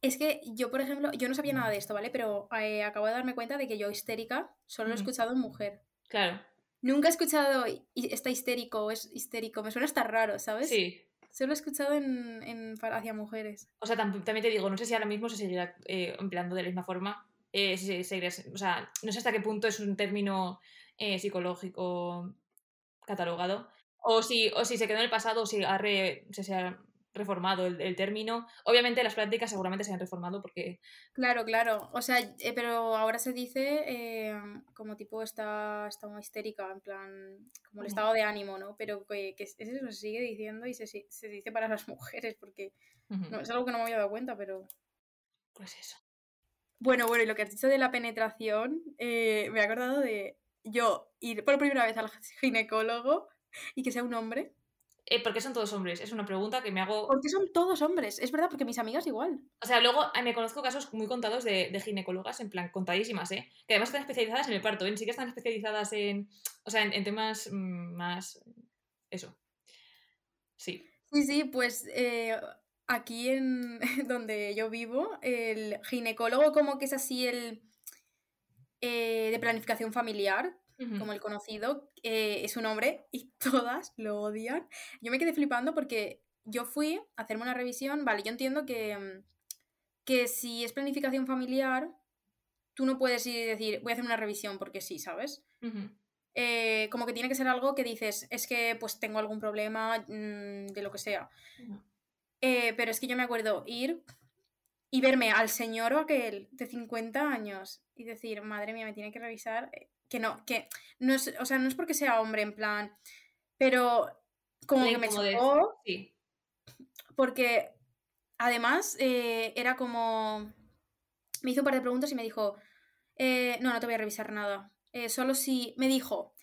Es que yo, por ejemplo, yo no sabía nada de esto, ¿vale? Pero eh, acabo de darme cuenta de que yo histérica solo lo he escuchado en mujer. Claro, Nunca he escuchado "Y- está histérico o es histérico. Me suena hasta raro, ¿sabes? sí. Solo he escuchado en, en hacia mujeres. O sea, tam- también te digo, no sé si ahora mismo se seguirá eh, empleando de la misma forma. Eh, si o sea, no sé hasta qué punto es un término eh, psicológico catalogado. O si, o si se quedó en el pasado o si ha re- se, se ha reformado el, el término. Obviamente las prácticas seguramente se han reformado porque Claro, claro. O sea, eh, pero ahora se dice eh, como tipo está, está muy histérica, en plan, como el estado de ánimo, ¿no? Pero que, que es eso, se sigue diciendo y se, se dice para las mujeres, porque no, es algo que no me había dado cuenta, pero... pues eso. Bueno, bueno, y lo que has dicho de la penetración, eh, me he acordado de yo ir por primera vez al ginecólogo y que sea un hombre. Eh, ¿Por qué son todos hombres? Es una pregunta que me hago Porque son todos hombres. Es verdad, porque mis amigas igual. O sea, luego me conozco casos muy contados de, de ginecólogas, en plan, contadísimas, ¿eh? Que además están especializadas en el parto, ¿eh? Ni siquiera están especializadas en. O sea, en, en temas mm, más. Eso. Sí. Sí, sí, pues eh, aquí en donde yo vivo, el ginecólogo como que es así el eh, de planificación familiar, como el conocido, eh, es un hombre y todas lo odian. Yo me quedé flipando porque yo fui a hacerme una revisión, vale, yo entiendo que, mm, que si es planificación familiar, tú no puedes ir y decir, voy a hacer una revisión porque sí, ¿sabes? Eh, como que tiene que ser algo que dices, es que pues tengo algún problema mm, de lo que sea. Eh, pero es que yo me acuerdo ir y verme al señor o aquel de 50 años y decir, madre mía, me tiene que revisar. eh, Que no, que no es, o sea, no es porque sea hombre en plan, pero como que me chocó Sí. porque además eh, era como... Me hizo un par de preguntas y me dijo, eh, no, no te voy a revisar nada. Eh, solo si... Me dijo,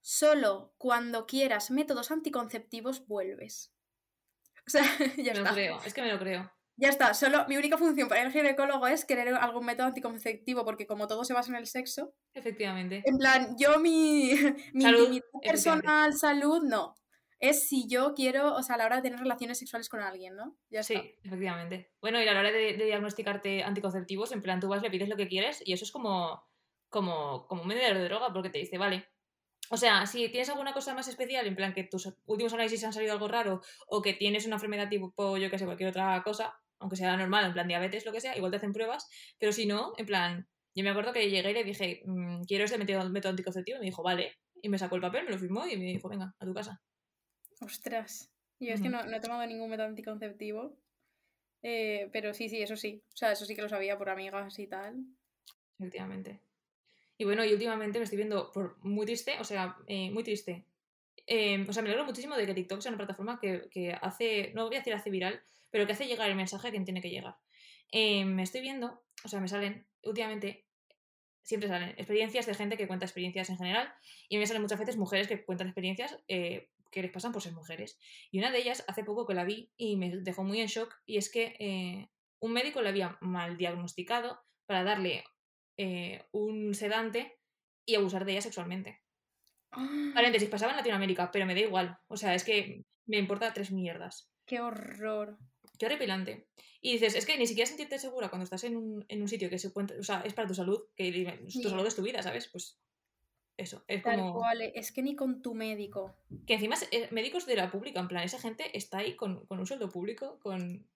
solo cuando quieras métodos anticonceptivos vuelves. O sea, ya me lo está. creo. Es que me lo creo. Ya está, solo mi única función para el ginecólogo es querer algún método anticonceptivo, porque como todo se basa en el sexo, Efectivamente. en plan, yo mi, mi Salud, personal, salud, no. es si yo quiero, o sea, a la hora de tener relaciones sexuales con alguien, ¿no? Ya sí, está. efectivamente. Bueno, y a la hora de, de diagnosticarte anticonceptivos, en plan, tú vas, le pides lo que quieres y eso es como, como, como un vendedor de droga porque te dice, vale. O sea, si tienes alguna cosa más especial, en plan que tus últimos análisis han salido algo raro o que tienes una enfermedad tipo, yo que sé, cualquier otra cosa, aunque sea normal, en plan diabetes, lo que sea, igual te hacen pruebas, pero si no, en plan, yo me acuerdo que llegué y le dije, mm, quiero este método, método anticonceptivo, y me dijo, vale, y me sacó el papel, me lo firmó y me dijo, venga, a tu casa. Ostras. Yo es que no he tomado ningún método anticonceptivo. eh, pero sí, sí, eso sí. O sea, eso sí que lo sabía por amigas y tal. Efectivamente. Y bueno, y últimamente me estoy viendo por muy triste, o sea, eh, muy triste. Eh, o sea, me alegro muchísimo de que TikTok sea una plataforma que, que hace, no voy a decir hace viral, pero que hace llegar el mensaje a quien tiene que llegar. Eh, me estoy viendo, o sea, me salen últimamente, siempre salen experiencias de gente que cuenta experiencias en general, y me salen muchas veces mujeres que cuentan experiencias eh, que les pasan por ser mujeres. Y una de ellas, hace poco que la vi y me dejó muy en shock, y es que eh, un médico la había mal diagnosticado para darle eh, un sedante y abusar de ella sexualmente. ¡Ah! Paréntesis, pasaba en Latinoamérica, pero me da igual. O sea, es que me importa tres mierdas. ¡Qué horror! Qué horripilante. Y dices, es que ni siquiera sentirte segura cuando estás en un, en un sitio que se cuenta, o sea, es para tu salud, que tu Sí. salud es tu vida, ¿sabes? Pues eso, es Tal como... cual. Es que ni con tu médico. Que encima es- eh, médicos de la pública, en plan, esa gente está ahí con, con un sueldo público, con...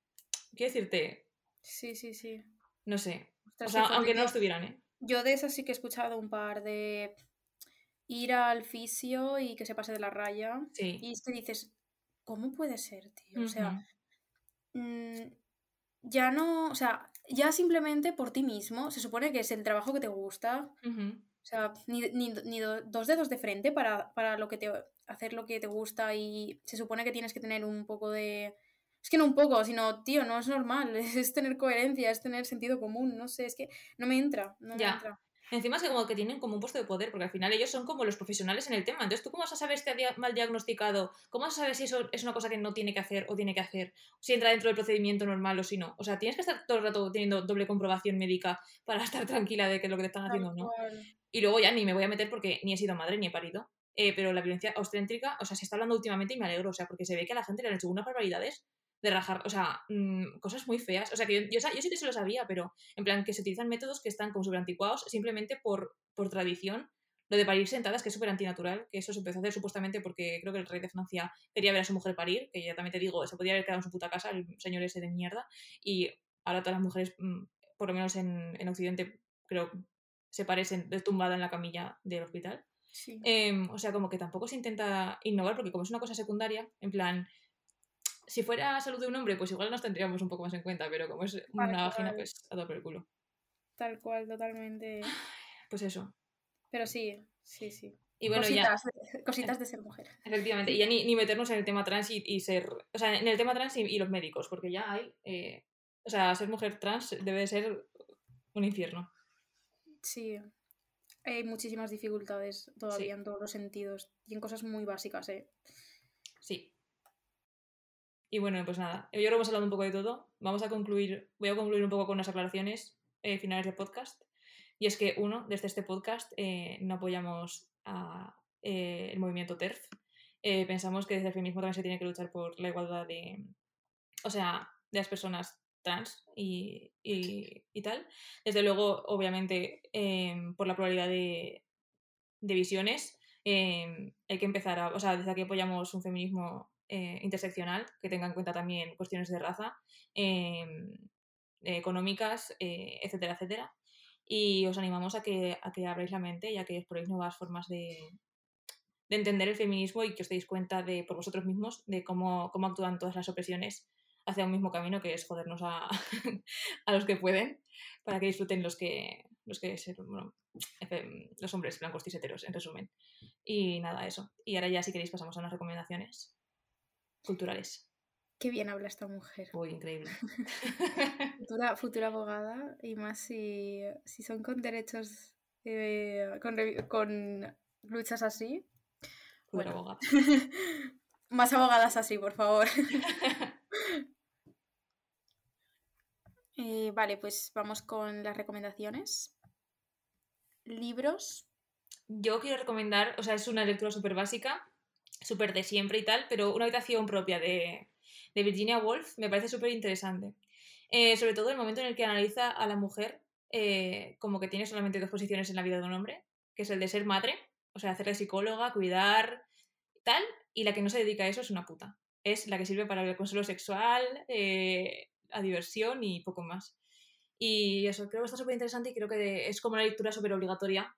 Quiero decirte, Sí, sí, sí. no sé. O sea, aunque no estuvieran, ¿eh? Yo de esas sí que he escuchado un par de ir al fisio y que se pase de la raya. Sí. Y que dices, ¿cómo puede ser, tío? O sea, mm, ya no, o sea, ya simplemente por ti mismo, se supone que es el trabajo que te gusta, o sea, ni, ni- ni do- dos dedos de frente para, para lo que te, hacer lo que te gusta y se supone que tienes que tener un poco de... Es que no un poco, sino, tío, no es normal, es tener coherencia, es tener sentido común, no sé, es que no me entra, no me entra. Encima es que como que tienen como un puesto de poder, porque al final ellos son como los profesionales en el tema. Entonces, ¿tú cómo vas a saber si te ha mal diagnosticado? ¿Cómo vas a saber si eso es una cosa que no tiene que hacer o tiene que hacer? Si entra dentro del procedimiento normal o si no. O sea, tienes que estar todo el rato teniendo doble comprobación médica para estar tranquila de que lo que te están haciendo o no. Y luego ya ni me voy a meter porque ni he sido madre ni he parido. Eh, pero la violencia obstétrica, o sea, se está hablando últimamente y me alegro, o sea, porque se ve que a la gente le han hecho unas barbaridades de rajar, o sea, mm, cosas muy feas. O sea, que yo, yo, sí que se lo sabía, pero en plan que se utilizan métodos que están como súper anticuados simplemente por, por tradición. Lo de parir sentadas, que es súper antinatural, que eso se empezó a hacer supuestamente porque creo que el rey de Francia quería ver a su mujer parir, que ya también te digo, se podría haber quedado en su puta casa, el señor ese de mierda, y ahora todas las mujeres, mm, por lo menos en, en Occidente, creo se parecen tumbada en la camilla del hospital. Sí. Em, o sea, como que tampoco se intenta innovar porque como es una cosa secundaria, en plan, si fuera salud de un hombre, pues igual nos tendríamos un poco más en cuenta, pero como es una Tal vagina, cual. pues a por el culo. Tal cual, totalmente. Pues eso. Pero sí, sí, sí. Y bueno, ya, cositas, de- cositas de ser mujer. efectivamente, y ya ni, ni meternos en el tema trans y, y ser, o sea, en el tema trans y, y los médicos, porque ya hay, eh, o sea, ser mujer trans debe ser un infierno. Sí. Hay muchísimas dificultades todavía Sí. en todos los sentidos y en cosas muy básicas, ¿eh? Sí. Y bueno, pues nada, yo creo que hemos hablado un poco de todo. Vamos a concluir, voy a concluir un poco con unas aclaraciones eh, finales del podcast. Y es que, uno, desde este podcast eh, no apoyamos a, eh, el movimiento TERF. Eh, pensamos que desde el feminismo también se tiene que luchar por la igualdad de, o sea, de las personas trans y, y- y tal. Desde luego, obviamente, em, por la pluralidad de, de visiones, em, hay que empezar a, o sea, desde aquí apoyamos un feminismo eh, interseccional que tenga en cuenta también cuestiones de raza, em, económicas, eh, etcétera, etcétera. Y os animamos a que, a que abráis la mente y a que exploréis nuevas formas de, de entender el feminismo y que os deis cuenta de por vosotros mismos de cómo, cómo actúan todas las opresiones hacia un mismo camino que es jodernos a, a los que pueden para que disfruten los que los que efe- los hombres blancos ciseteros en resumen. Y nada eso. Y ahora ya si queréis pasamos a unas recomendaciones culturales Qué bien habla esta mujer. uy increíble Futura, futura abogada y más si, si son con derechos, eh, con, con luchas así. Futura Bueno. abogada. más abogadas así, por favor. Eh, vale, pues vamos con las recomendaciones. Libros. Yo quiero recomendar, o sea, es una lectura súper básica, súper de siempre y tal, pero una habitación propia de, de Virginia Woolf me parece súper interesante. Eh, sobre todo el momento en el que analiza a la mujer eh, como que tiene solamente dos posiciones en la vida de un hombre, que es el de ser madre, o sea, hacerle psicóloga, cuidar, tal, y la que no se dedica a eso es una puta. Es la que sirve para el consuelo sexual, eh, a diversión y poco más. Y eso, creo que está súper interesante y creo que es como una lectura súper obligatoria.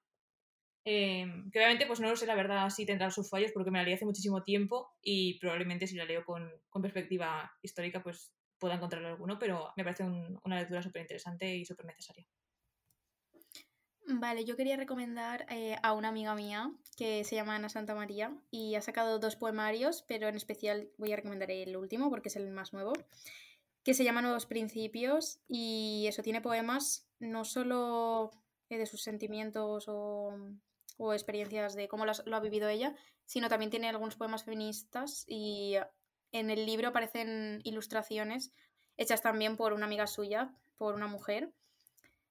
Em, que obviamente, pues no lo sé, la verdad, si tendrá sus fallos porque me la leí hace muchísimo tiempo y probablemente si la leo con, con perspectiva histórica, pues pueda encontrarlo alguno, pero me parece una lectura súper interesante y súper necesaria. Vale, yo quería recomendar eh, a una amiga mía que se llama Ana Santa María y ha sacado dos poemarios, pero en especial voy a recomendar el último porque es el más nuevo, que se llama Nuevos Principios y eso tiene poemas no solo eh, de sus sentimientos o, o experiencias de cómo lo ha vivido ella, sino también tiene algunos poemas feministas y en el libro aparecen ilustraciones hechas también por una amiga suya, por una mujer,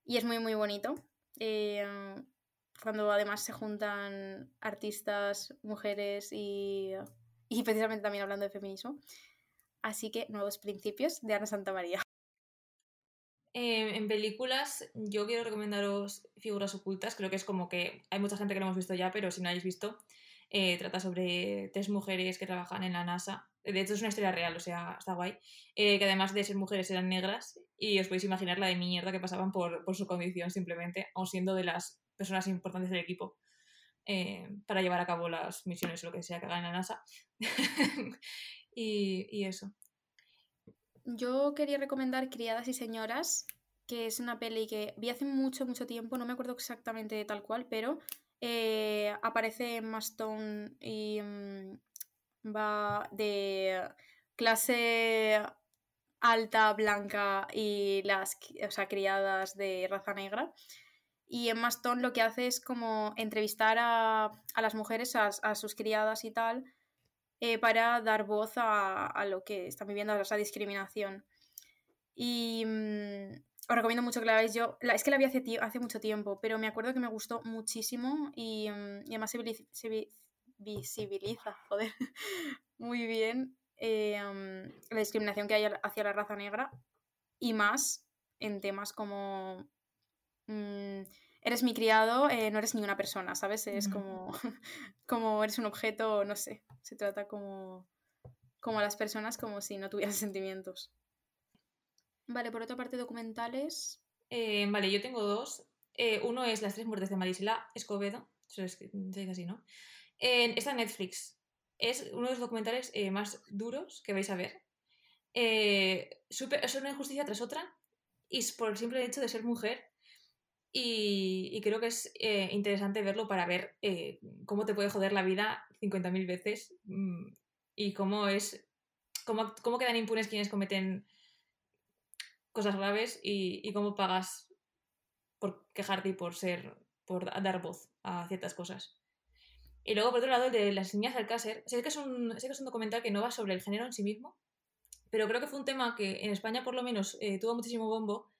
y es muy muy bonito. Eh, cuando además se juntan artistas, mujeres y, y precisamente también hablando de feminismo. Así que Nuevos Principios de Ana Santa María. Eh, en películas, yo quiero recomendaros Figuras Ocultas. Creo que es como que hay mucha gente que lo hemos visto ya, pero si no habéis visto, eh, trata sobre tres mujeres que trabajan en la NASA. De hecho, es una historia real, o sea, está guay. Eh, que además de ser mujeres eran negras y os podéis imaginar la de mierda que pasaban por, su condición simplemente, aun siendo de las personas importantes del equipo. para llevar a cabo las misiones o lo que sea que hagan en la NASA. y, y eso. Yo quería recomendar Criadas y Señoras, que es una peli que vi hace mucho, mucho tiempo, no me acuerdo exactamente de tal cual, pero eh, aparece en Maston y mm, va de clase alta, blanca y las o sea, criadas de raza negra. Y en Maston lo que hace es como entrevistar a, a las mujeres, a sus criadas y tal, eh, para dar voz a, lo que están viviendo, a esa discriminación. Y mm, os recomiendo mucho que la veáis. Yo, es que la vi hace, hace mucho tiempo, pero me acuerdo que me gustó muchísimo y, mm, además se, visibiliza, joder, muy bien eh, mm, la discriminación que hay hacia la raza negra y más en temas como eres mi criado, eh, no eres ni una persona, ¿sabes? Es como, como eres un objeto, no sé, se trata como, como a las personas como si no tuvieran sentimientos. Vale, por otra parte, documentales. Eh, vale, yo tengo dos. Eh, uno es Las tres muertes de Marisela Escobedo, se dice así, ¿no? está en Netflix. Es uno de los documentales más duros que vais a ver. Super, es una injusticia tras otra y por el simple hecho de ser mujer y, creo que es eh, interesante verlo para ver eh, cómo te puede joder la vida 50.000 veces mm, y cómo es cómo, cómo, quedan impunes quienes cometen cosas graves y, cómo pagas por quejarte y por ser por dar voz a ciertas cosas. Y luego, por otro lado, el de las niñas del Alcácer. Sé que, es un, sé que es un documental que no va sobre el género en sí mismo, pero creo que fue un tema que en España, por lo menos, eh, tuvo muchísimo bombo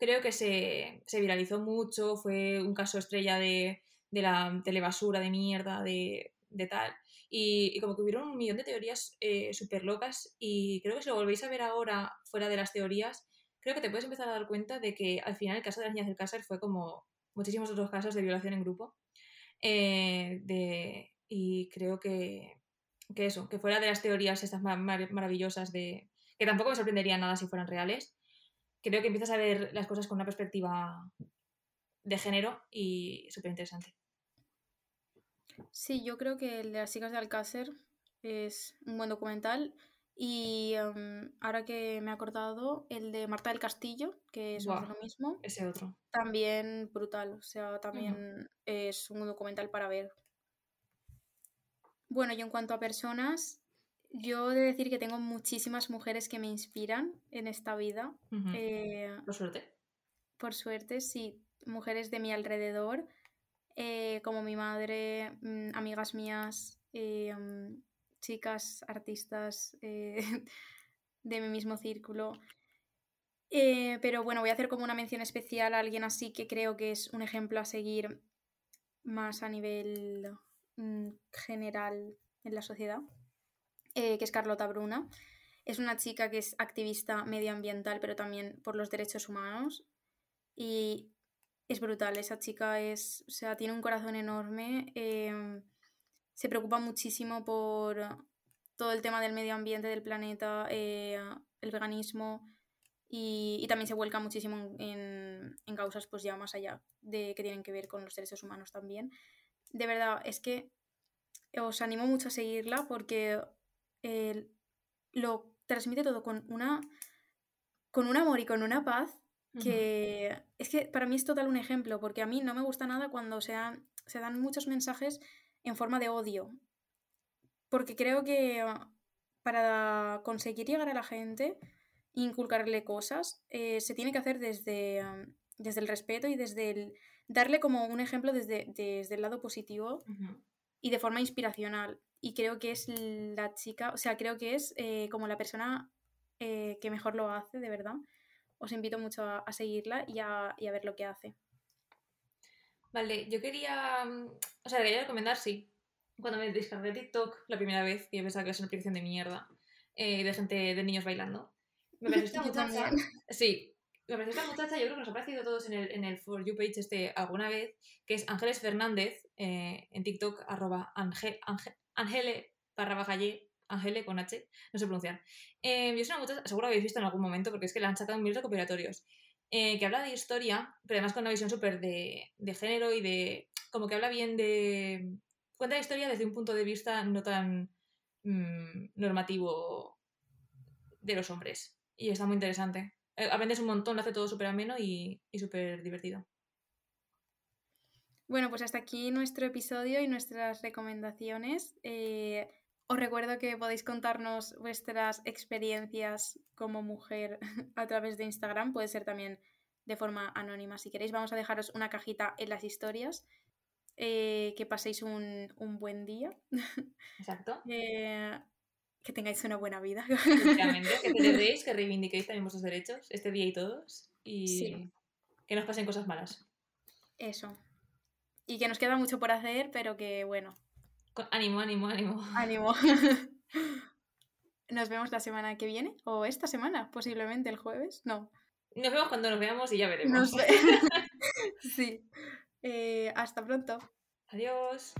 creo que se, viralizó mucho, fue un caso estrella de, la telebasura, de mierda, de, tal. Y, como que hubieron un millón de teorías eh, súper locas y creo que si lo volvéis a ver ahora fuera de las teorías, creo que te puedes empezar a dar cuenta de que al final el caso de las niñas del Cácer fue como muchísimos otros casos de violación en grupo. Eh, y creo que, que, eso, que fuera de las teorías estas maravillosas de... que tampoco me sorprendería nada si fueran reales, creo que empiezas a ver las cosas con una perspectiva de género y súper interesante. Sí, yo creo que el de las chicas de Alcácer es un buen documental. Y em, ahora que me he acordado, el de Marta del Castillo, que es lo mismo. Ese otro. También brutal. O sea, también es un documental para ver. Bueno, y en cuanto a personas, yo he de decir que tengo muchísimas mujeres que me inspiran en esta vida. Eh, por suerte. Por suerte, sí. Mujeres de mi alrededor, eh, como mi madre, mm, amigas mías, eh, mm, chicas, artistas de mi mismo círculo. pero bueno, voy a hacer como una mención especial a alguien así que creo que es un ejemplo a seguir más a nivel mm, general en la sociedad, eh, que es Carlota Bruna. Es una chica que es activista medioambiental, pero también por los derechos humanos. Y es brutal, esa chica es, o sea, tiene un corazón enorme, em, se preocupa muchísimo por todo el tema del medio ambiente, del planeta, eh, el veganismo y, también se vuelca muchísimo en, en, causas pues ya más allá de que tienen que ver con los derechos humanos también. De verdad, es que os animo mucho a seguirla porque lo transmite todo con una con un amor y con una paz que es que para mí es total un ejemplo, porque a mí no me gusta nada cuando se dan, se dan muchos mensajes en forma de odio, porque creo que para conseguir llegar a la gente inculcarle cosas, eh, se tiene que hacer desde, desde el respeto y desde el darle como un ejemplo desde, desde el lado positivo y de forma inspiracional. Y creo que es la chica, o sea, creo que es eh, como la persona eh, que mejor lo hace, de verdad. Os invito mucho a, seguirla y a, y a, ver lo que hace. Vale, yo quería, o sea, quería recomendar, sí. Cuando me descargué TikTok la primera vez, y pensaba que es una aplicación de mierda, eh, de gente, de niños bailando. Me pareció esta muchacha. Sí, me pareció esta muchacha, yo creo que nos ha parecido a todos en el, en el For You page este alguna vez, que es Ángeles Fernández, en TikTok, arroba Angele barra baja Angele con H, no sé pronunciar. Eh, una muchacha, seguro habéis visto en algún momento, porque es que la han sacado en mil recopilatorios, eh, que habla de historia, pero además con una visión súper de, de género y de. como que habla bien de. cuenta la historia desde un punto de vista no tan mm, normativo de los hombres. Y está muy interesante. Eh, aprendes un montón, lo hace todo súper ameno y, y súper divertido. Bueno, pues hasta aquí nuestro episodio y nuestras recomendaciones. Eh, os recuerdo que podéis contarnos vuestras experiencias como mujer a través de Instagram, puede ser también de forma anónima si queréis. Vamos a dejaros una cajita en las historias. Eh, que paséis un, buen día. Exacto. Eh, que tengáis una buena vida. que celebréis, que reivindiquéis también vuestros derechos este día y todos. Y que nos pasen cosas malas. Eso y que nos queda mucho por hacer, pero que bueno. ánimo, ánimo, ánimo. Ánimo. nos vemos la semana que viene, o esta semana, posiblemente el jueves, no. Nos vemos cuando nos veamos y ya veremos. sí. Eh, hasta pronto. Adiós.